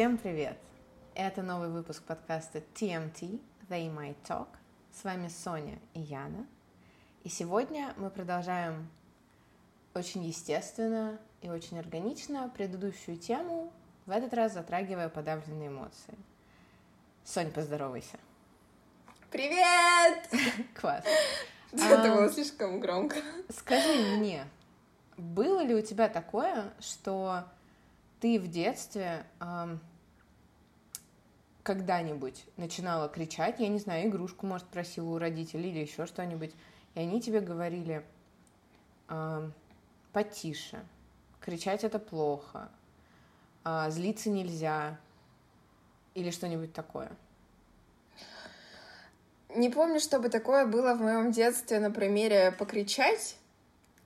Всем привет! Это новый выпуск подкаста TMT They Might Talk. С вами Соня и Яна. И сегодня мы продолжаем очень естественно и очень органично предыдущую тему, в этот раз затрагивая подавленные эмоции. Сонь, поздоровайся. Привет! Класс. Это было слишком громко. Скажи мне, было ли у тебя такое, что ты в детстве эм, когда-нибудь начинала кричать, я не знаю, игрушку, может, просила у родителей или еще что-нибудь, и они тебе говорили эм, потише, кричать это плохо, э, злиться нельзя или что-нибудь такое? Не помню, чтобы такое было в моем детстве на примере покричать.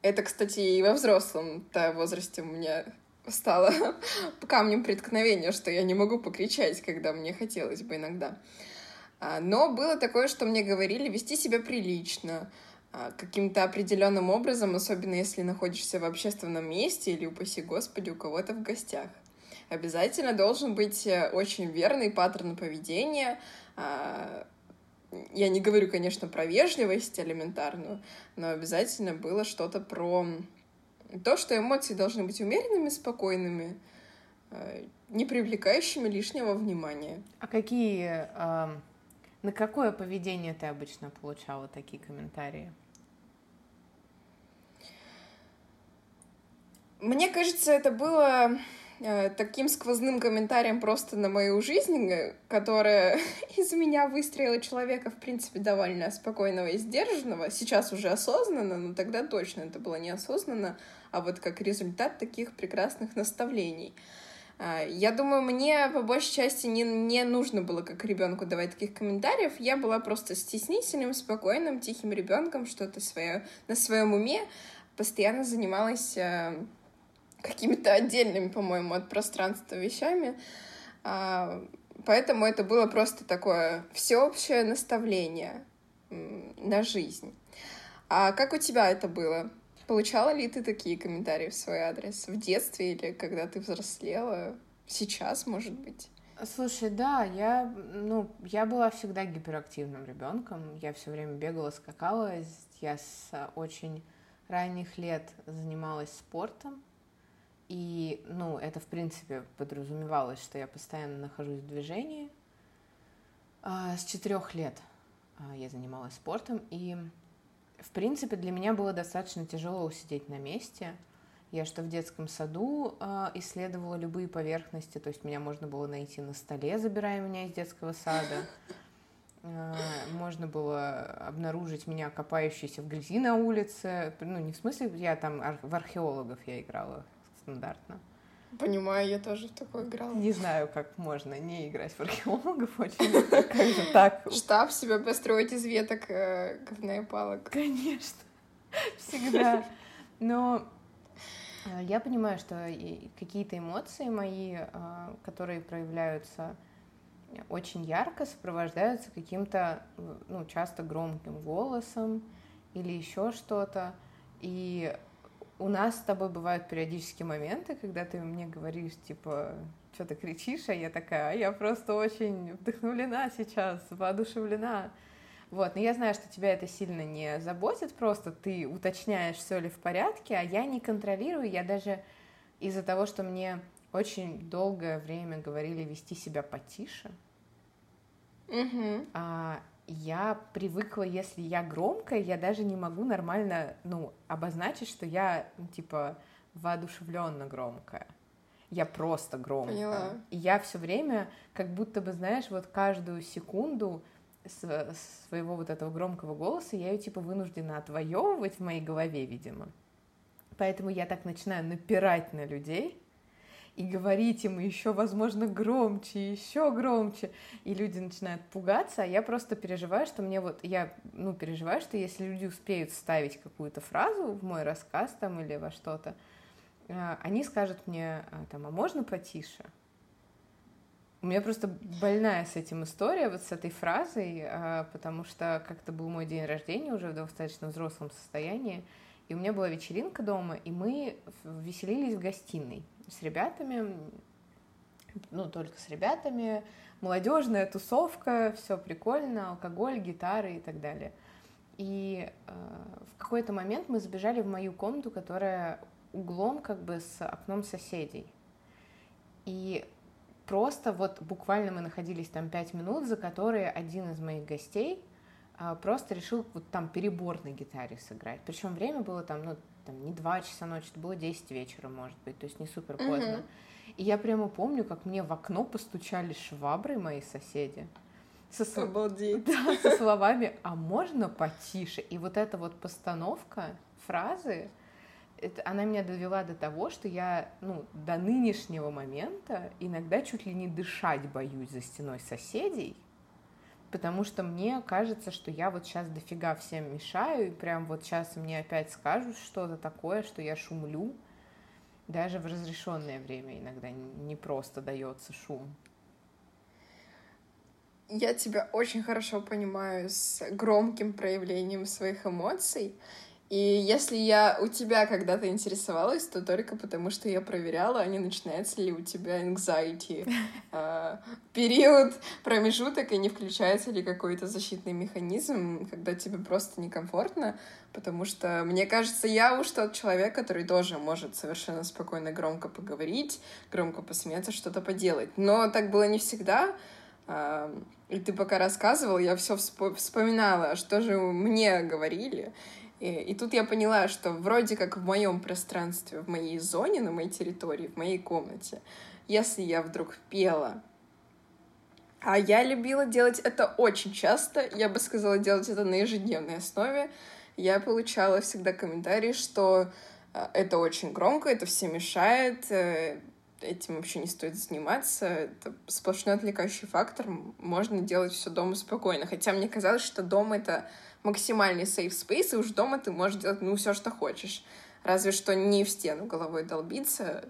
Это, кстати, и во взрослом-то возрасте у меня стало камнем преткновения, что я не могу покричать, когда мне хотелось бы иногда. А, но было такое, что мне говорили вести себя прилично, а, каким-то определенным образом, особенно если находишься в общественном месте или, упаси господи, у кого-то в гостях. Обязательно должен быть э, очень верный паттерн поведения. А, я не говорю, конечно, про вежливость элементарную, но обязательно было что-то про то, что эмоции должны быть умеренными, спокойными, э, не привлекающими лишнего внимания. А какие, э, на какое поведение ты обычно получала такие комментарии? Мне кажется, это было Э, таким сквозным комментарием просто на мою жизнь, э, которая из меня выстроила человека, в принципе, довольно спокойного и сдержанного. Сейчас уже осознанно, но тогда точно это было неосознанно, а вот как результат таких прекрасных наставлений. А, я думаю, мне по большей части не, не нужно было как ребенку давать таких комментариев. Я была просто стеснительным, спокойным, тихим ребенком, что-то свое на своем уме, постоянно занималась э, какими-то отдельными, по-моему, от пространства вещами. А, поэтому это было просто такое всеобщее наставление на жизнь. А как у тебя это было? Получала ли ты такие комментарии в свой адрес в детстве или когда ты взрослела? Сейчас, может быть? Слушай, да, я, ну, я была всегда гиперактивным ребенком. Я все время бегала, скакала. Я с очень ранних лет занималась спортом. И, ну, это, в принципе, подразумевалось, что я постоянно нахожусь в движении. А, с четырех лет а, я занималась спортом, и, в принципе, для меня было достаточно тяжело усидеть на месте. Я что в детском саду а, исследовала любые поверхности, то есть меня можно было найти на столе, забирая меня из детского сада. Можно было обнаружить меня копающейся в грязи на улице. Ну, не в смысле, я там в археологов я играла стандартно. Понимаю, я тоже в такое играла. Не знаю, как можно не играть в археологов, очень как же так. Штаб себя построить из веток э, говна и палок. Конечно, всегда. Но э, я понимаю, что какие-то эмоции мои, э, которые проявляются очень ярко, сопровождаются каким-то, ну, часто громким голосом или еще что-то. И у нас с тобой бывают периодические моменты, когда ты мне говоришь, типа, что ты кричишь, а я такая, а я просто очень вдохновлена сейчас, воодушевлена. Вот, но я знаю, что тебя это сильно не заботит, просто ты уточняешь, все ли в порядке, а я не контролирую, я даже из-за того, что мне очень долгое время говорили вести себя потише, угу. а, я привыкла, если я громкая, я даже не могу нормально, ну, обозначить, что я, ну, типа, воодушевленно громкая. Я просто громкая. Поняла. И я все время, как будто бы, знаешь, вот каждую секунду своего вот этого громкого голоса я ее, типа, вынуждена отвоевывать в моей голове, видимо. Поэтому я так начинаю напирать на людей, и говорить им еще, возможно, громче, еще громче, и люди начинают пугаться, а я просто переживаю, что мне вот, я, ну, переживаю, что если люди успеют вставить какую-то фразу в мой рассказ там или во что-то, а, они скажут мне, а, там, а можно потише? У меня просто больная с этим история, вот с этой фразой, а, потому что как-то был мой день рождения уже в достаточно взрослом состоянии, и у меня была вечеринка дома, и мы веселились в гостиной с ребятами, ну, только с ребятами, молодежная тусовка, все прикольно, алкоголь, гитары и так далее. И э, в какой-то момент мы забежали в мою комнату, которая углом как бы с окном соседей. И просто вот буквально мы находились там пять минут, за которые один из моих гостей просто решил вот там перебор на гитаре сыграть. Причем время было там, ну, там не два часа ночи, это было 10 вечера, может быть, то есть не супер поздно. Mm-hmm. И я прямо помню, как мне в окно постучали швабры мои соседи. Со, Обалдеть. Да, со словами «а можно потише?» И вот эта вот постановка фразы, это, она меня довела до того, что я, ну, до нынешнего момента иногда чуть ли не дышать боюсь за стеной соседей, потому что мне кажется, что я вот сейчас дофига всем мешаю, и прям вот сейчас мне опять скажут что-то такое, что я шумлю, даже в разрешенное время иногда не просто дается шум. Я тебя очень хорошо понимаю с громким проявлением своих эмоций. И если я у тебя когда-то интересовалась, то только потому, что я проверяла, а не начинается ли у тебя anxiety э, период, промежуток, и не включается ли какой-то защитный механизм, когда тебе просто некомфортно, потому что, мне кажется, я уж тот человек, который тоже может совершенно спокойно громко поговорить, громко посмеяться, что-то поделать. Но так было не всегда, э, и ты пока рассказывал, я все вспоминала, что же мне говорили, и, и тут я поняла, что вроде как в моем пространстве, в моей зоне, на моей территории, в моей комнате, если я вдруг пела, а я любила делать это очень часто, я бы сказала, делать это на ежедневной основе, я получала всегда комментарии, что э, это очень громко, это все мешает, э, этим вообще не стоит заниматься. Это сплошной отвлекающий фактор. Можно делать все дома спокойно. Хотя мне казалось, что дома это максимальный safe space, и уж дома ты можешь делать, ну, все, что хочешь. Разве что не в стену головой долбиться.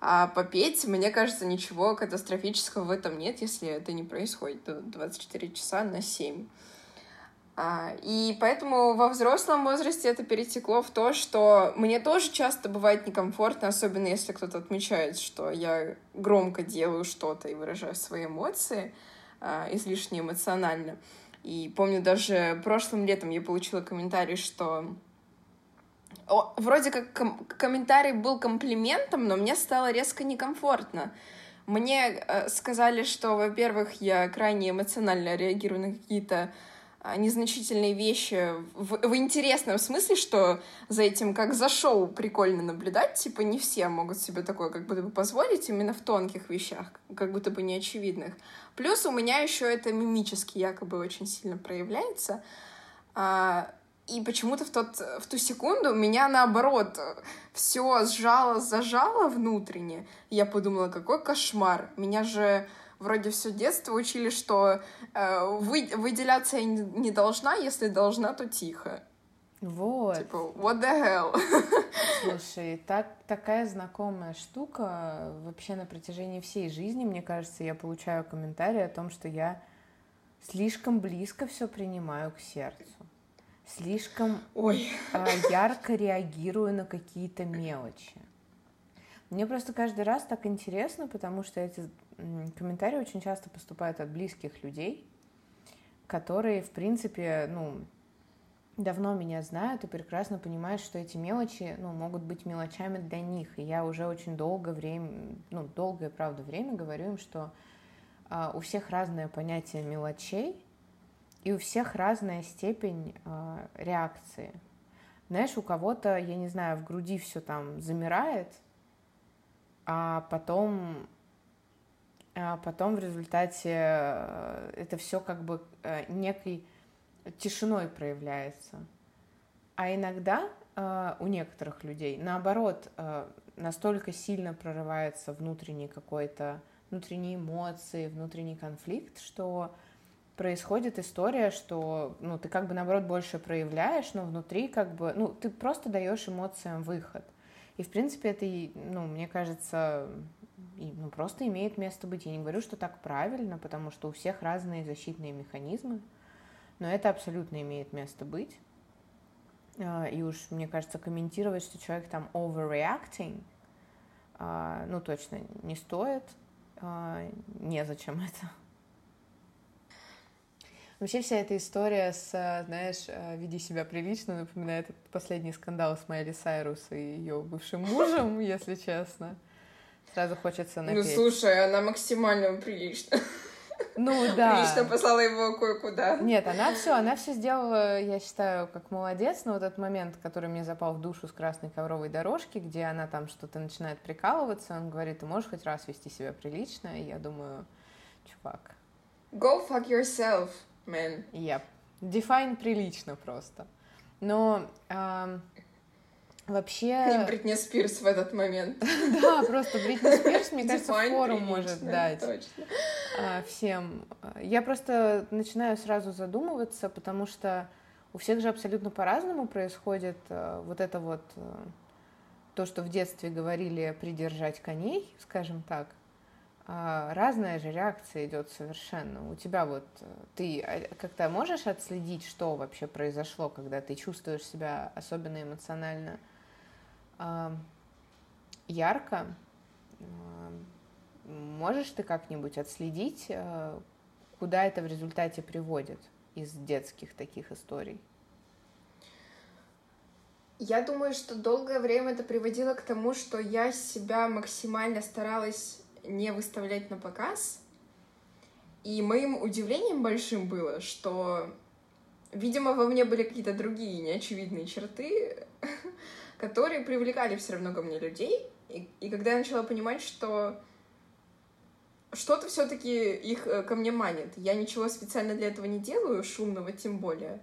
А попеть, мне кажется, ничего катастрофического в этом нет, если это не происходит 24 часа на 7. А, и поэтому во взрослом возрасте это перетекло в то, что мне тоже часто бывает некомфортно, особенно если кто-то отмечает, что я громко делаю что-то и выражаю свои эмоции а, излишне эмоционально. И помню, даже прошлым летом я получила комментарий, что О, вроде как ком- комментарий был комплиментом, но мне стало резко некомфортно. Мне э, сказали, что, во-первых, я крайне эмоционально реагирую на какие-то а, незначительные вещи в, в интересном смысле, что за этим как за шоу прикольно наблюдать, типа не все могут себе такое как будто бы позволить именно в тонких вещах, как будто бы неочевидных. Плюс у меня еще это мимически якобы очень сильно проявляется. А, и почему-то в, тот, в ту секунду меня наоборот все сжало, зажало внутренне. Я подумала, какой кошмар. Меня же вроде все детство учили, что э, вы, выделяться я не, не должна, если должна, то тихо. Вот. Типа, what the hell? Слушай, так, такая знакомая штука вообще на протяжении всей жизни, мне кажется, я получаю комментарии о том, что я слишком близко все принимаю к сердцу. Слишком Ой. Э, ярко реагирую на какие-то мелочи. Мне просто каждый раз так интересно, потому что эти комментарии очень часто поступают от близких людей, которые, в принципе, ну, давно меня знают и прекрасно понимают, что эти мелочи, ну, могут быть мелочами для них. И я уже очень долго время, ну, долгое, правда, время говорю им, что э, у всех разное понятие мелочей, и у всех разная степень э, реакции. Знаешь, у кого-то, я не знаю, в груди все там замирает, а потом а потом в результате э, это все как бы э, некой тишиной проявляется. А иногда э, у некоторых людей, наоборот, настолько сильно прорывается внутренний какой-то, внутренние эмоции, внутренний конфликт, что происходит история, что ну, ты как бы наоборот больше проявляешь, но внутри как бы, ну, ты просто даешь эмоциям выход. И, в принципе, это, ну, мне кажется, ну, просто имеет место быть. Я не говорю, что так правильно, потому что у всех разные защитные механизмы, но это абсолютно имеет место быть. А, и уж, мне кажется, комментировать, что человек там overreacting, а, ну, точно не стоит, а, незачем это. Вообще вся эта история с, знаешь, веди себя прилично напоминает последний скандал с Майли Сайрус и ее бывшим мужем, если честно. Сразу хочется напеть. Ну, слушай, она максимально прилично. Ну да. Лично послала его кое-куда. Нет, она все, она все сделала, я считаю, как молодец. Но вот этот момент, который мне запал в душу с красной ковровой дорожки, где она там что-то начинает прикалываться, он говорит, ты можешь хоть раз вести себя прилично? И я думаю, чувак. Go fuck yourself, man. Yep. Define прилично просто. Но эм, Вообще... И Бритни Спирс в этот момент. Да, просто Бритни Спирс, мне кажется, форум может дать а, всем. Я просто начинаю сразу задумываться, потому что у всех же абсолютно по-разному происходит а, вот это вот а, то, что в детстве говорили придержать коней, скажем так, разная же реакция идет совершенно. У тебя вот ты как-то можешь отследить, что вообще произошло, когда ты чувствуешь себя особенно эмоционально ярко. Можешь ты как-нибудь отследить, э, куда это в результате приводит из детских таких историй? Я думаю, что долгое время это приводило к тому, что я себя максимально старалась не выставлять на показ. И моим удивлением большим было, что, видимо, во мне были какие-то другие неочевидные черты, которые привлекали все равно ко мне людей. И, и когда я начала понимать, что что-то все-таки их э, ко мне манит. Я ничего специально для этого не делаю, шумного тем более.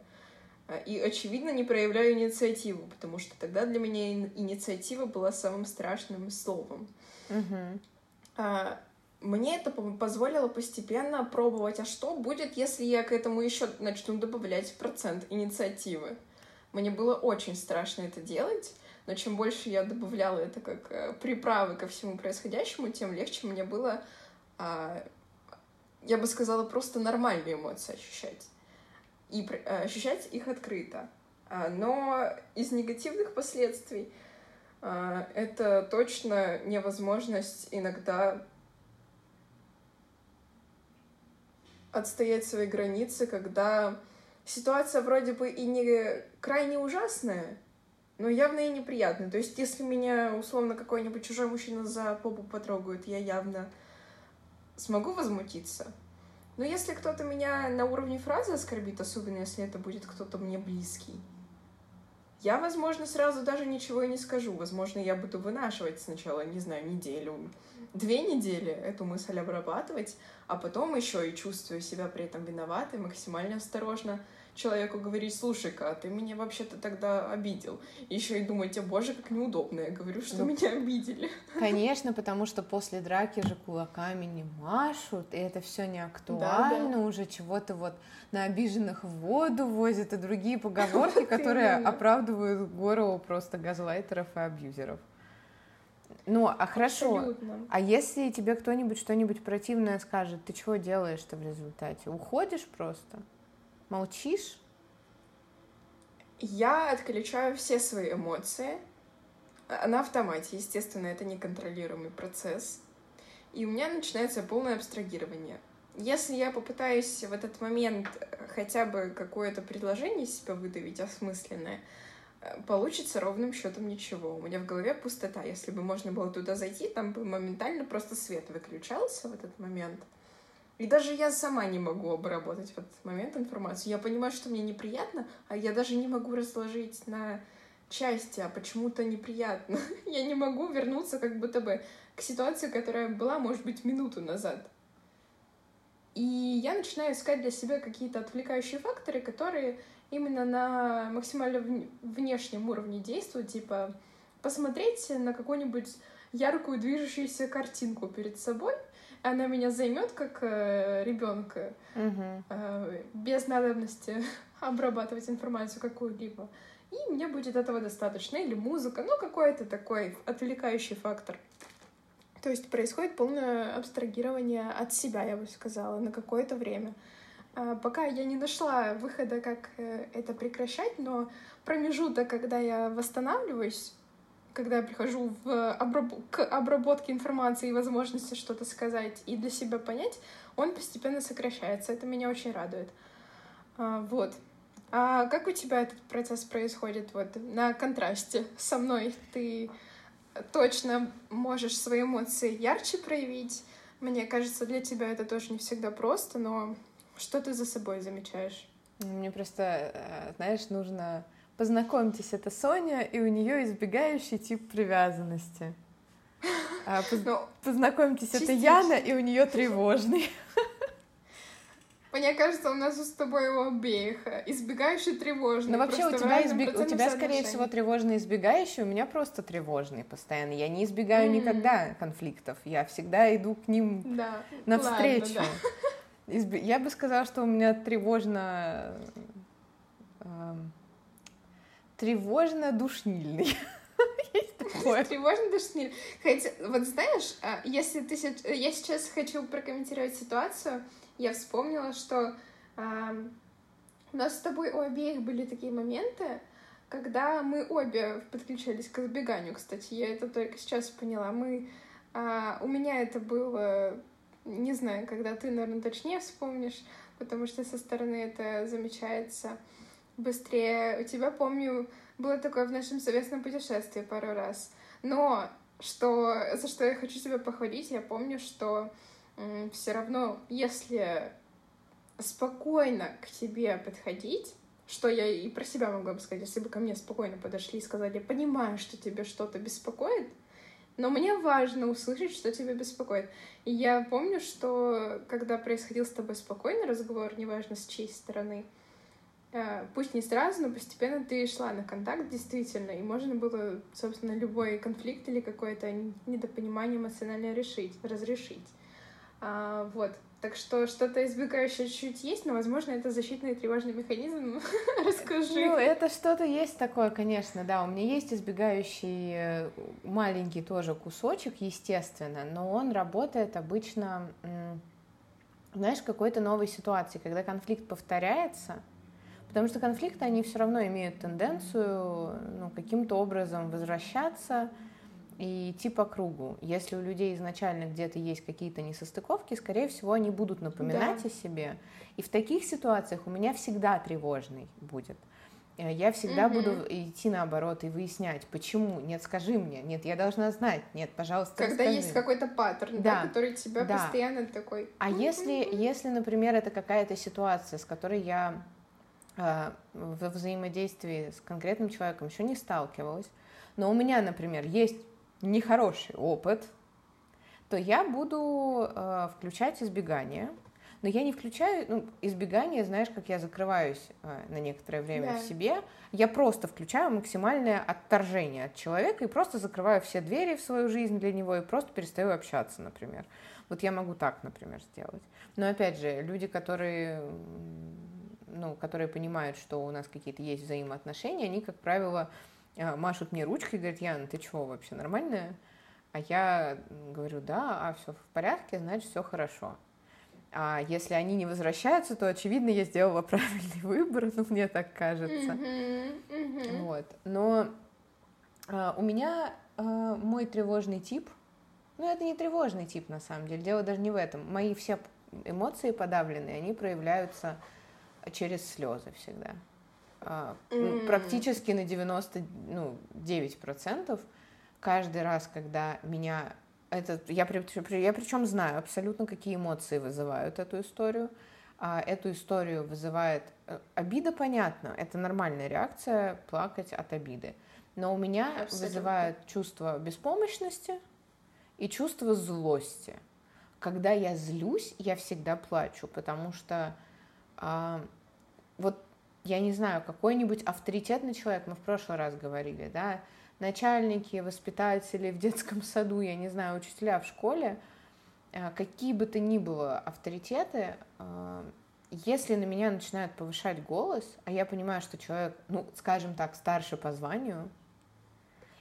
А, и, очевидно, не проявляю инициативу, потому что тогда для меня инициатива была самым страшным словом. Uh-huh. Мне это позволило постепенно пробовать, а что будет, если я к этому еще начну добавлять процент инициативы. Мне было очень страшно это делать, но чем больше я добавляла это как э, приправы ко всему происходящему, тем легче мне было, а, я бы сказала, просто нормальные эмоции ощущать. И а, ощущать их открыто. А, но из негативных последствий а, это точно невозможность иногда отстоять свои границы, когда ситуация вроде бы и не крайне ужасная, но явно и неприятно. То есть, если меня, условно, какой-нибудь чужой мужчина за попу потрогает, я явно смогу возмутиться. Но если кто-то меня на уровне фразы оскорбит, особенно если это будет кто-то мне близкий, я, возможно, сразу даже ничего и не скажу. Возможно, я буду вынашивать сначала, не знаю, неделю, две недели эту мысль обрабатывать, а потом еще и чувствую себя при этом виноватой, максимально осторожно человеку говорить, слушай-ка, а ты меня вообще-то тогда обидел. Еще и думать, а боже, как неудобно, я говорю, что ну, меня обидели. Конечно, потому что после драки же кулаками не машут, и это все не актуально, да, да. уже чего-то вот на обиженных в воду возят, и другие поговорки, которые оправдывают гору просто газлайтеров и абьюзеров. Ну, а хорошо. Абсолютно. А если тебе кто-нибудь что-нибудь противное скажет, ты чего делаешь-то в результате? Уходишь просто? Молчишь? Я отключаю все свои эмоции. А, на автомате, естественно, это неконтролируемый процесс. И у меня начинается полное абстрагирование. Если я попытаюсь в этот момент хотя бы какое-то предложение себя выдавить осмысленное, э, получится ровным счетом ничего. У меня в голове пустота. Если бы можно было туда зайти, там бы моментально просто свет выключался в этот момент — и даже я сама не могу обработать в этот момент информацию. Я понимаю, что мне неприятно, а я даже не могу разложить на части, а почему-то неприятно. я не могу вернуться как будто бы к ситуации, которая была, может быть, минуту назад. И я начинаю искать для себя какие-то отвлекающие факторы, которые именно на максимально внешнем уровне действуют, типа посмотреть на какую-нибудь яркую движущуюся картинку перед собой — она меня займет как э, ребенка, угу. э, без надобности обрабатывать информацию какую-либо. И мне будет этого достаточно. Или музыка, ну, какой-то такой отвлекающий фактор. То есть происходит полное абстрагирование от себя, я бы сказала, на какое-то время. А пока я не нашла выхода, как э, это прекращать, но промежуток, когда я восстанавливаюсь, когда я прихожу в обраб... к обработке информации и возможности что-то сказать и для себя понять, он постепенно сокращается. Это меня очень радует. А, вот. А как у тебя этот процесс происходит вот на контрасте со мной? Ты точно можешь свои эмоции ярче проявить. Мне кажется, для тебя это тоже не всегда просто, но что ты за собой замечаешь? Мне просто, э, знаешь, нужно Познакомьтесь, это Соня, и у нее избегающий тип привязанности. А, поз... Но ну, Познакомьтесь, частично. это Яна, и у нее тревожный. Мне кажется, у нас с тобой у обеих избегающий тревожный. Но ну, вообще у тебя, избег... у тебя скорее всего, тревожный избегающий, у меня просто тревожный постоянно. Я не избегаю mm. никогда конфликтов, я всегда иду к ним да. навстречу. Ладно, да. Изб... Я бы сказала, что у меня тревожно тревожно-душнильный. Тревожно-душнильный. Хотя, вот знаешь, а, если ты... Я сейчас хочу прокомментировать ситуацию. Я вспомнила, что у нас с тобой у обеих были такие моменты, когда мы обе подключались к избеганию, кстати, я это только сейчас поняла. Мы, а, у меня это было, не знаю, когда ты, наверное, точнее вспомнишь, потому что со стороны это замечается быстрее. У тебя, помню, было такое в нашем совместном путешествии пару раз. Но что, за что я хочу тебя похвалить, я помню, что все равно, если спокойно к тебе подходить, что я и про себя могла бы сказать, если бы ко мне спокойно подошли и сказали, понимаю, что тебе что-то беспокоит, но мне важно услышать, что тебя беспокоит. И я помню, что когда происходил с тобой спокойный разговор, неважно с чьей стороны, пусть не сразу, но постепенно ты шла на контакт действительно, и можно было, собственно, любой конфликт или какое-то недопонимание эмоционально решить, разрешить. А, вот. Так что что-то избегающее чуть-чуть есть, но, возможно, это защитный тревожный механизм. Расскажи. Ну, это что-то есть такое, конечно, да. У меня есть избегающий э, маленький тоже кусочек, естественно, но он работает обычно, знаешь, в какой-то новой ситуации, когда конфликт повторяется, Потому что конфликты, они все равно имеют тенденцию ну, каким-то образом возвращаться и идти по кругу. Если у людей изначально где-то есть какие-то несостыковки, скорее всего, они будут напоминать да. о себе. И в таких ситуациях у меня всегда тревожный будет. Э, я всегда угу. буду идти наоборот и выяснять, почему. Нет, скажи мне. Нет, я должна знать. Нет, пожалуйста, Когда расскажи. есть какой-то паттерн, да. Да, который тебя да. постоянно такой. А если, если, например, это какая-то ситуация, с которой я во взаимодействии с конкретным человеком еще не сталкивалась, но у меня, например, есть нехороший опыт, то я буду э, включать избегание. Но я не включаю ну, избегание, знаешь, как я закрываюсь э, на некоторое время да. в себе. Я просто включаю максимальное отторжение от человека и просто закрываю все двери в свою жизнь для него и просто перестаю общаться, например. Вот я могу так, например, сделать. Но опять же, люди, которые ну, которые понимают, что у нас какие-то есть взаимоотношения, они, как правило, э, машут мне ручкой и говорят, Яна, ты чего вообще нормальная? А я говорю, да, а все в порядке, значит, все хорошо. А если они не возвращаются, то, очевидно, я сделала правильный выбор, ну, мне так кажется. Mm-hmm, mm-hmm. Вот. Но а, у меня а, мой тревожный тип, ну, это не тревожный тип, на самом деле, дело даже не в этом. Мои все эмоции подавленные, они проявляются через слезы всегда. Mm. Практически на 99% ну, 9% каждый раз, когда меня... Это, я, я причем знаю абсолютно, какие эмоции вызывают эту историю. А эту историю вызывает... Э, обида, понятно, это нормальная реакция, плакать от обиды. Но у меня абсолютно. вызывает чувство беспомощности и чувство злости. Когда я злюсь, я всегда плачу, потому что вот я не знаю, какой-нибудь авторитетный человек, мы в прошлый раз говорили, да, начальники, воспитатели в детском саду, я не знаю, учителя в школе, а, какие бы то ни было авторитеты, а, если на меня начинают повышать голос, а я понимаю, что человек, ну, скажем так, старше по званию,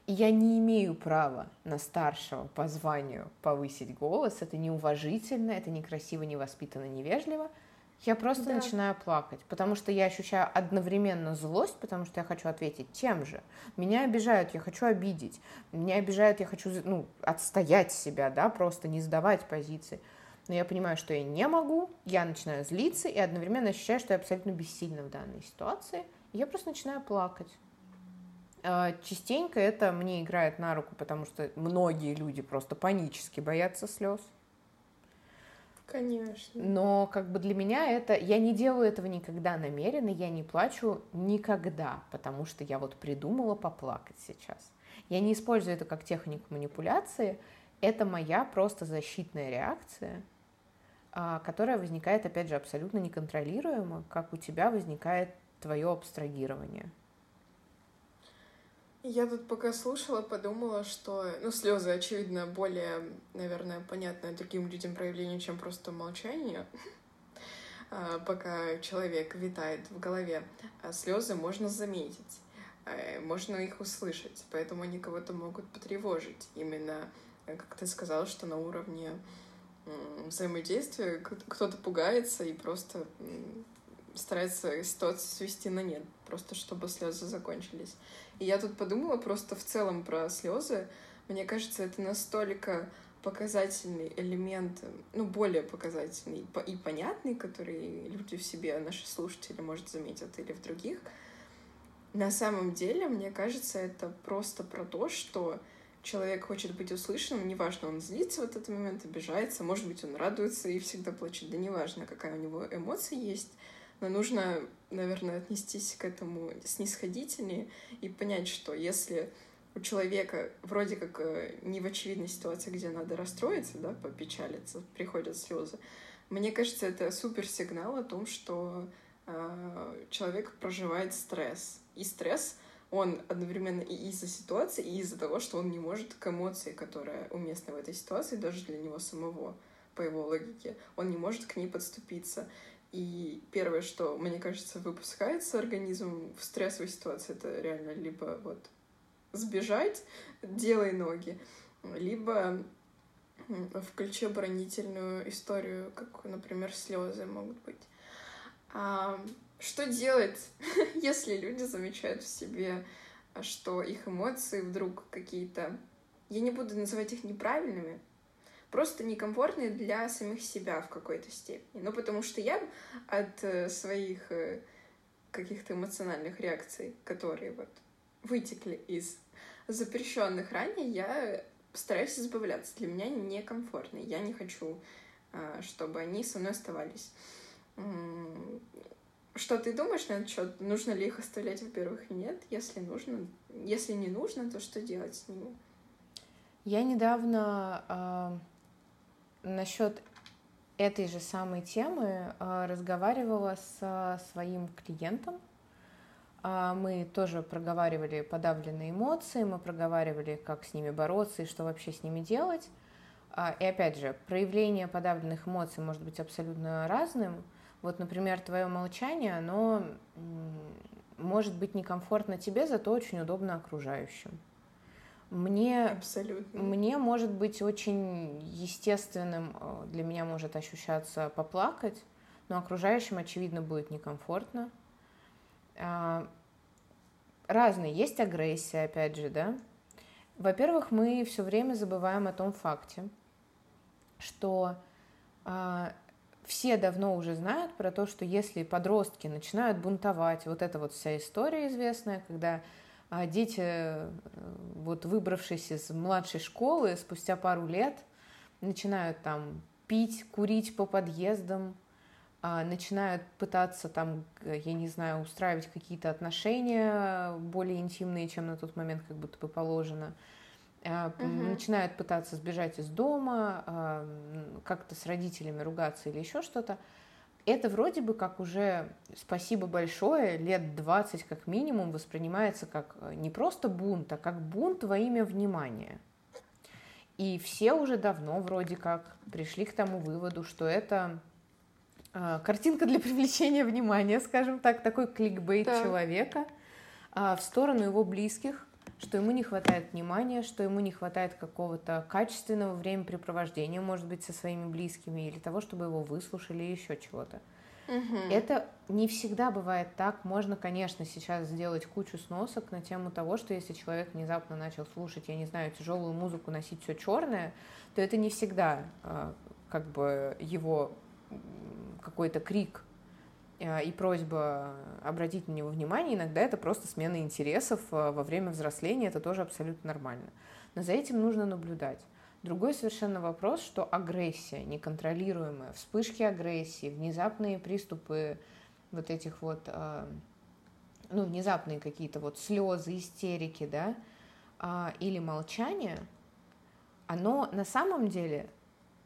я не имею права на старшего по званию повысить голос, это неуважительно, это некрасиво, невоспитанно, невежливо – Я просто Да. начинаю плакать, потому что я ощущаю одновременно злость, потому что я хочу ответить тем же. Меня обижают, я хочу обидеть. Меня обижают, я хочу ну, отстоять себя, да, просто не сдавать позиции. Но я понимаю, что я не могу, я начинаю злиться и одновременно ощущаю, что я абсолютно бессильна в данной ситуации. И я просто начинаю плакать. А, Частенько это мне играет на руку, потому что многие люди просто панически боятся слез. Конечно. Но как бы для меня это... Я не делаю этого никогда намеренно, я не плачу никогда, потому что я вот придумала поплакать сейчас. Я не использую это как технику манипуляции, это моя просто защитная реакция, а, которая возникает, опять же, абсолютно неконтролируемо, как у тебя возникает твое абстрагирование. Я тут пока слушала, подумала, что, ну, слезы, очевидно, более, наверное, понятное другим людям проявление, чем просто молчание, А, пока человек витает в голове. А слезы можно заметить, э, можно их услышать, поэтому они кого-то могут потревожить. Именно, э, как ты сказала, что на уровне взаимодействия кто-то пугается и просто старается ситуацию свести на нет, просто чтобы слезы закончились. И я тут подумала просто в целом про слезы. Мне кажется, это настолько показательный элемент, ну, более показательный и по- и понятный, который люди в себе, наши слушатели, может, заметят или в других. На самом деле, мне кажется, это просто про то, что человек хочет быть услышанным, неважно, он злится в этот момент, обижается, может быть, он радуется и всегда плачет, да неважно, какая у него эмоция есть, но нужно, наверное, отнестись к этому снисходительнее и понять, что если у человека вроде как э, не в очевидной ситуации, где надо расстроиться, да, попечалиться, приходят слезы, мне кажется, это супер сигнал о том, что э, человек проживает стресс. И стресс, он одновременно и из-за ситуации, и из-за того, что он не может к эмоции, которая уместна в этой ситуации, даже для него самого, по его логике, он не может к ней подступиться. И первое, что, мне кажется, выпускается организм в стрессовой ситуации, это реально либо вот сбежать, делай ноги, либо включи оборонительную историю, как, например, слезы могут быть. А что делать, если люди замечают в себе, что их эмоции вдруг какие-то, я не буду называть их неправильными, просто некомфортные для самих себя в какой-то степени. Ну, потому что я от э, своих э, каких-то эмоциональных реакций, которые вот вытекли из запрещенных ранее, я стараюсь избавляться. Для меня они некомфортны. Я не хочу, а, чтобы они со мной оставались. Что ты думаешь на этот счет? Нужно ли их оставлять, во-первых, нет? Если нужно, если не нужно, то что делать с ними? Я недавно а, насчет этой же самой темы а, разговаривала с а, своим клиентом. А, Мы тоже проговаривали подавленные эмоции, мы проговаривали, как с ними бороться и что вообще с ними делать. И опять же, проявление подавленных эмоций может быть абсолютно разным. Вот, например, твое молчание, оно может быть некомфортно тебе, зато очень удобно окружающим. Мне Абсолютно. мне может быть очень естественным, э, для меня может ощущаться поплакать, но окружающим, очевидно, будет некомфортно. А, Разные. Есть агрессия, опять же, да. Во-первых, мы все время забываем о том факте, что а, все давно уже знают про то, что если подростки начинают бунтовать, вот эта вот вся история известная, когда а, дети, э, вот выбравшись из младшей школы, спустя пару лет начинают там пить, курить по подъездам, а, начинают пытаться там, э, я не знаю, устраивать какие-то отношения более интимные, чем на тот момент как будто бы положено, Мгм. начинают пытаться сбежать из дома, а, как-то с родителями ругаться или еще что-то. Это вроде бы как уже, спасибо большое, лет 20 как минимум воспринимается как э, не просто бунт, а как бунт во имя внимания. И все уже давно вроде как пришли к тому выводу, что это а, картинка для привлечения внимания, скажем так, такой кликбейт Да. человека а, в сторону его близких, что ему не хватает внимания, что ему не хватает какого-то качественного времяпрепровождения, может быть, со своими близкими, или того, чтобы его выслушали, или еще чего-то. Угу. Это не всегда бывает так. Можно, конечно, сейчас сделать кучу сносок на тему того, что если человек внезапно начал слушать, я не знаю, тяжелую музыку, носить все черное, то это не всегда э, как бы его какой-то крик и просьба обратить на него внимание, иногда это просто смена интересов э, во время взросления, это тоже абсолютно нормально. Но за этим нужно наблюдать. Другой совершенно вопрос, что агрессия неконтролируемая, вспышки агрессии, внезапные приступы вот этих вот, э, ну, внезапные какие-то вот слезы, истерики, да, э, или молчание, оно на самом деле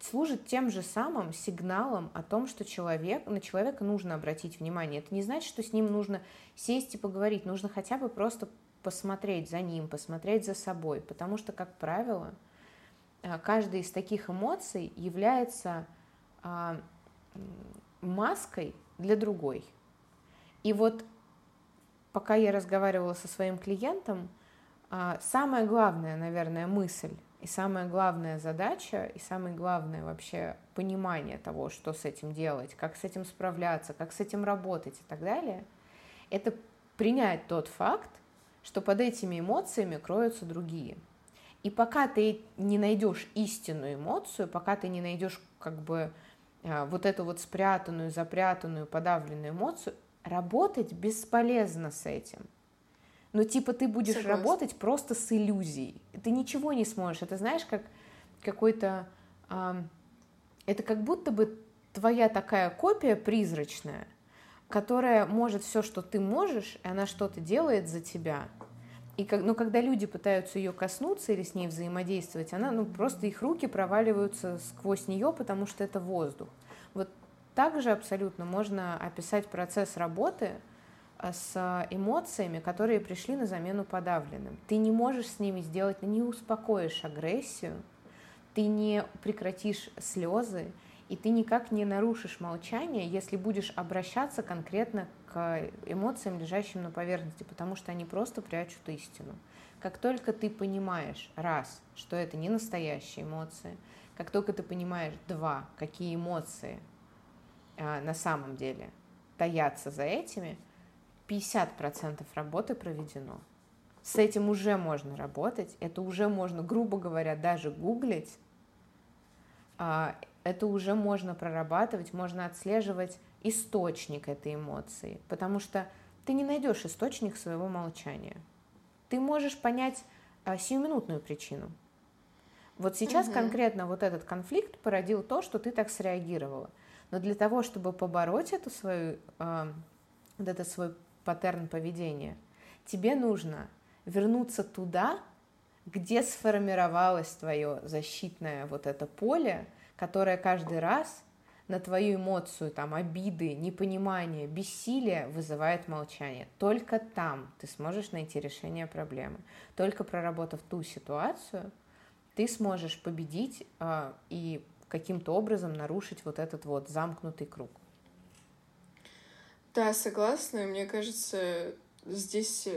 служит тем же самым сигналом о том, что человек, на человека нужно обратить внимание. Это не значит, что с ним нужно сесть и поговорить, нужно хотя бы просто посмотреть за ним, посмотреть за собой, потому что, как правило, э, каждая из таких эмоций является а, маской для другой. И вот пока я разговаривала со своим клиентом, а, самая главная, наверное, мысль и самая главная задача, и самое главное вообще понимание того, что с этим делать, как с этим справляться, как с этим работать и так далее, это принять тот факт, что под этими эмоциями кроются другие. И пока ты не найдешь истинную эмоцию, пока ты не найдешь как бы а, вот эту вот спрятанную, запрятанную, подавленную эмоцию, работать бесполезно с этим. Ну, типа, ты будешь Согласна. работать просто с иллюзией. Ты ничего не сможешь. Это знаешь, как какой-то... Э, это как будто бы твоя такая копия призрачная, которая может все, что ты можешь, и она что-то делает за тебя. И как, но когда люди пытаются ее коснуться или с ней взаимодействовать, она, ну, просто их руки проваливаются сквозь нее, потому что это воздух. Вот также абсолютно можно описать процесс работы с эмоциями, которые пришли на замену подавленным. Ты не можешь с ними сделать, не успокоишь агрессию, ты не прекратишь слезы, и ты никак не нарушишь молчание, если будешь обращаться конкретно к эмоциям, лежащим на поверхности, потому что они просто прячут истину. Как только ты понимаешь, раз, что это не настоящие эмоции, как только ты понимаешь, два, какие эмоции а, на самом деле таятся за этими, 50% работы проведено. С этим уже можно работать, это уже можно, грубо говоря, даже гуглить, а, это уже можно прорабатывать, можно отслеживать источник этой эмоции, потому что ты не найдешь источник своего молчания. Ты можешь понять а, сиюминутную причину. Вот сейчас угу. конкретно вот этот конфликт породил то, что ты так среагировала. Но для того, чтобы побороть эту свою, э, вот этот свой паттерн поведения, тебе нужно вернуться туда, где сформировалось твое защитное вот это поле, которое каждый раз на твою эмоцию, там, обиды, непонимание, бессилие вызывает молчание. Только там ты сможешь найти решение проблемы. Только проработав ту ситуацию, ты сможешь победить э, и каким-то образом нарушить вот этот вот замкнутый круг. Да, согласна. Мне кажется, здесь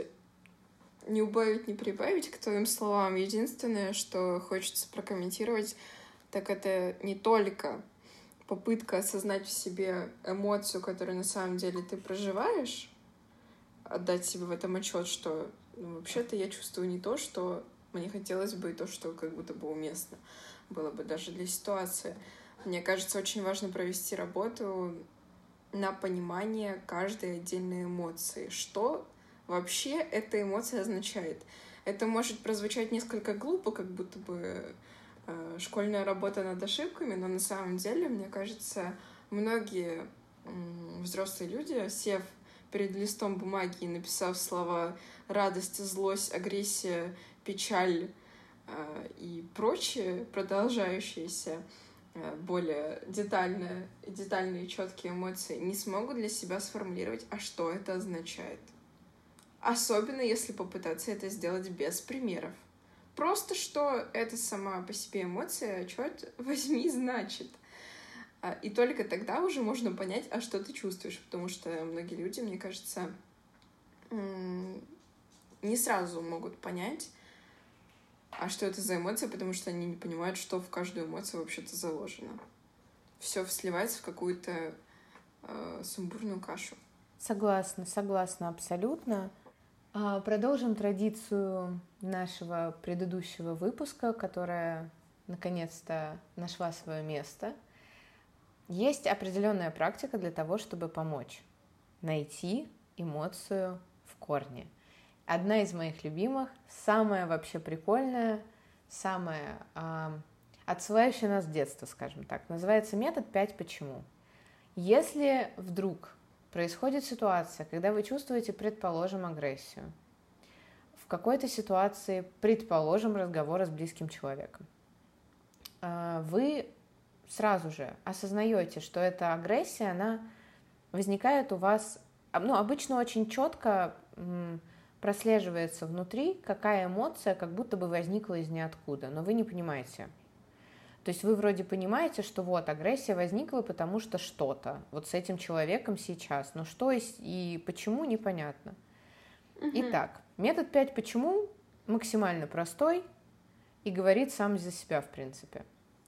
не убавить, не прибавить к твоим словам. Единственное, что хочется прокомментировать, так это не только попытка осознать в себе эмоцию, которую на самом деле ты проживаешь, отдать себе в этом отчет, что ну, вообще-то я чувствую не то, что мне хотелось бы, и то, что как будто бы уместно было бы даже для ситуации. Мне кажется, очень важно провести работу на понимание каждой отдельной эмоции. Что вообще эта эмоция означает? Это может прозвучать несколько глупо, как будто бы э, школьная работа над ошибками, но на самом деле, мне кажется, многие э, взрослые люди, сев перед листом бумаги и написав слова радость, злость, агрессия, печаль, Э, и прочие продолжающиеся более детальные, детальные четкие эмоции не смогут для себя сформулировать, а что это означает. Особенно если попытаться это сделать без примеров. Просто что это сама по себе эмоция, черт возьми, значит. А, и только тогда уже можно понять, а что ты чувствуешь, потому что многие люди, мне кажется, не сразу могут понять, а что это за эмоция, потому что они не понимают, что в каждую эмоцию вообще-то заложено. Все сливается в какую-то э, сумбурную кашу. Согласна, согласна абсолютно. А, продолжим традицию нашего предыдущего выпуска, которая наконец-то нашла свое место. Есть определенная практика для того, чтобы помочь найти эмоцию в корне. Одна из моих любимых, самая вообще прикольная, самая э, отсылающая нас с детства, скажем так, называется метод 5 почему. Если вдруг происходит ситуация, когда вы чувствуете, предположим, агрессию, в какой-то ситуации, предположим, разговора с близким человеком, а, вы сразу же осознаете, что эта агрессия, она возникает у вас, ну, обычно очень четко прослеживается внутри, какая эмоция как будто бы возникла из ниоткуда, но вы не понимаете. То есть вы вроде понимаете, что вот агрессия возникла, потому что что-то вот с этим человеком сейчас, но что и, и почему непонятно. Угу. Итак, метод 5 почему максимально простой и говорит сам за себя, в принципе.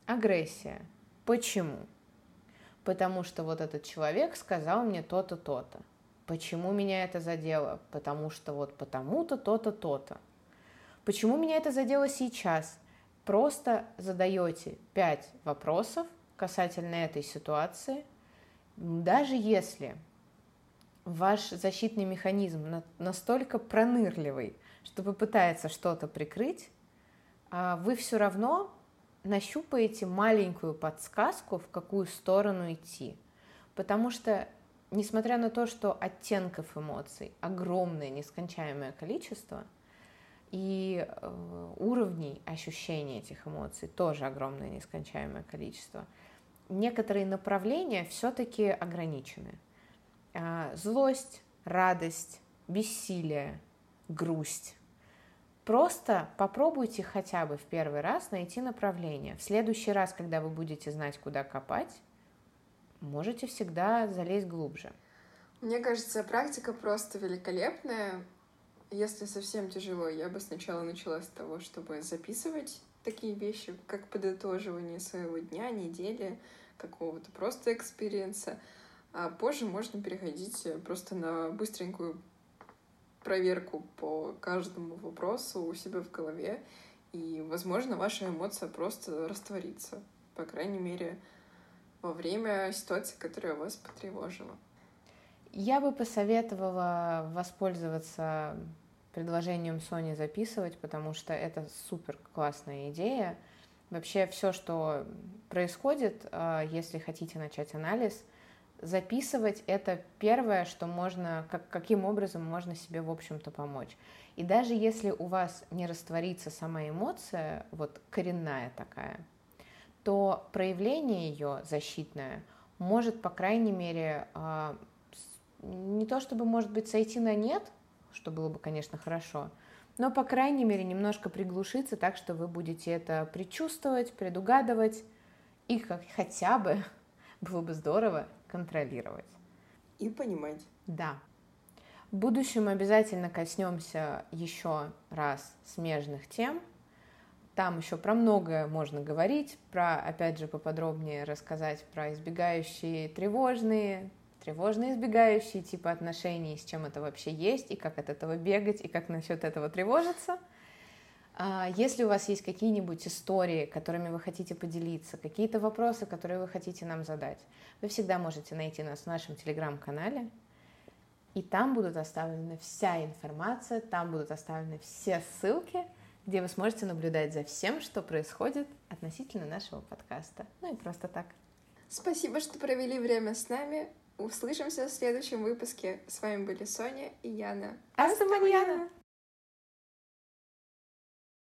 Агрессия. Почему? Потому что вот этот человек сказал мне то-то, то-то. Почему меня это задело? Потому что вот потому-то, то-то, то-то. Почему меня это задело сейчас? Просто задаете пять вопросов касательно этой ситуации. Даже если ваш защитный механизм настолько пронырливый, что попытается что-то прикрыть, а вы все равно нащупаете маленькую подсказку, в какую сторону идти. Потому что, несмотря на то, что оттенков эмоций огромное, нескончаемое количество, и э, уровней ощущения этих эмоций тоже огромное, нескончаемое количество, некоторые направления все-таки ограничены. А, злость, радость, бессилие, грусть, Просто попробуйте хотя бы в первый раз найти направление. В следующий раз, когда вы будете знать, куда копать, можете всегда залезть глубже. Мне кажется, практика просто великолепная. Если совсем тяжело, я бы сначала начала с того, чтобы записывать такие вещи, как подытоживание своего дня, недели, какого-то просто experience а. А позже можно переходить просто на быстренькую проверку по каждому вопросу у себя в голове, и, возможно, ваша эмоция просто растворится, по крайней мере, во время ситуации, которая вас потревожила. Я бы посоветовала воспользоваться предложением Sony записывать, потому что это супер классная идея. Вообще все, что происходит, а, если хотите начать анализ, записывать это первое, что можно, как, каким образом можно себе, в общем-то, помочь. И даже если у вас не растворится сама эмоция, вот коренная такая, то проявление ее защитное может, по крайней мере, а, не то чтобы, может быть, сойти на нет, что было бы, конечно, хорошо, но, по крайней мере, немножко приглушиться так, что вы будете это предчувствовать, предугадывать и как хотя бы было бы здорово контролировать. И понимать. Да. В будущем обязательно коснемся еще раз смежных тем. Там еще про многое можно говорить, про, опять же, поподробнее рассказать про избегающие тревожные, тревожные избегающие типы отношений, с чем это вообще есть, и как от этого бегать, и как насчет этого тревожиться – а, если у вас есть какие-нибудь истории, которыми вы хотите поделиться, какие-то вопросы, которые вы хотите нам задать, вы всегда можете найти нас в нашем телеграм-канале, и там будут оставлены вся информация, там будут оставлены все ссылки, где вы сможете наблюдать за всем, что происходит относительно нашего подкаста. Ну и просто так. Спасибо, что провели время с нами. Услышимся в следующем выпуске. С вами были Соня и Яна. Астаманьяна!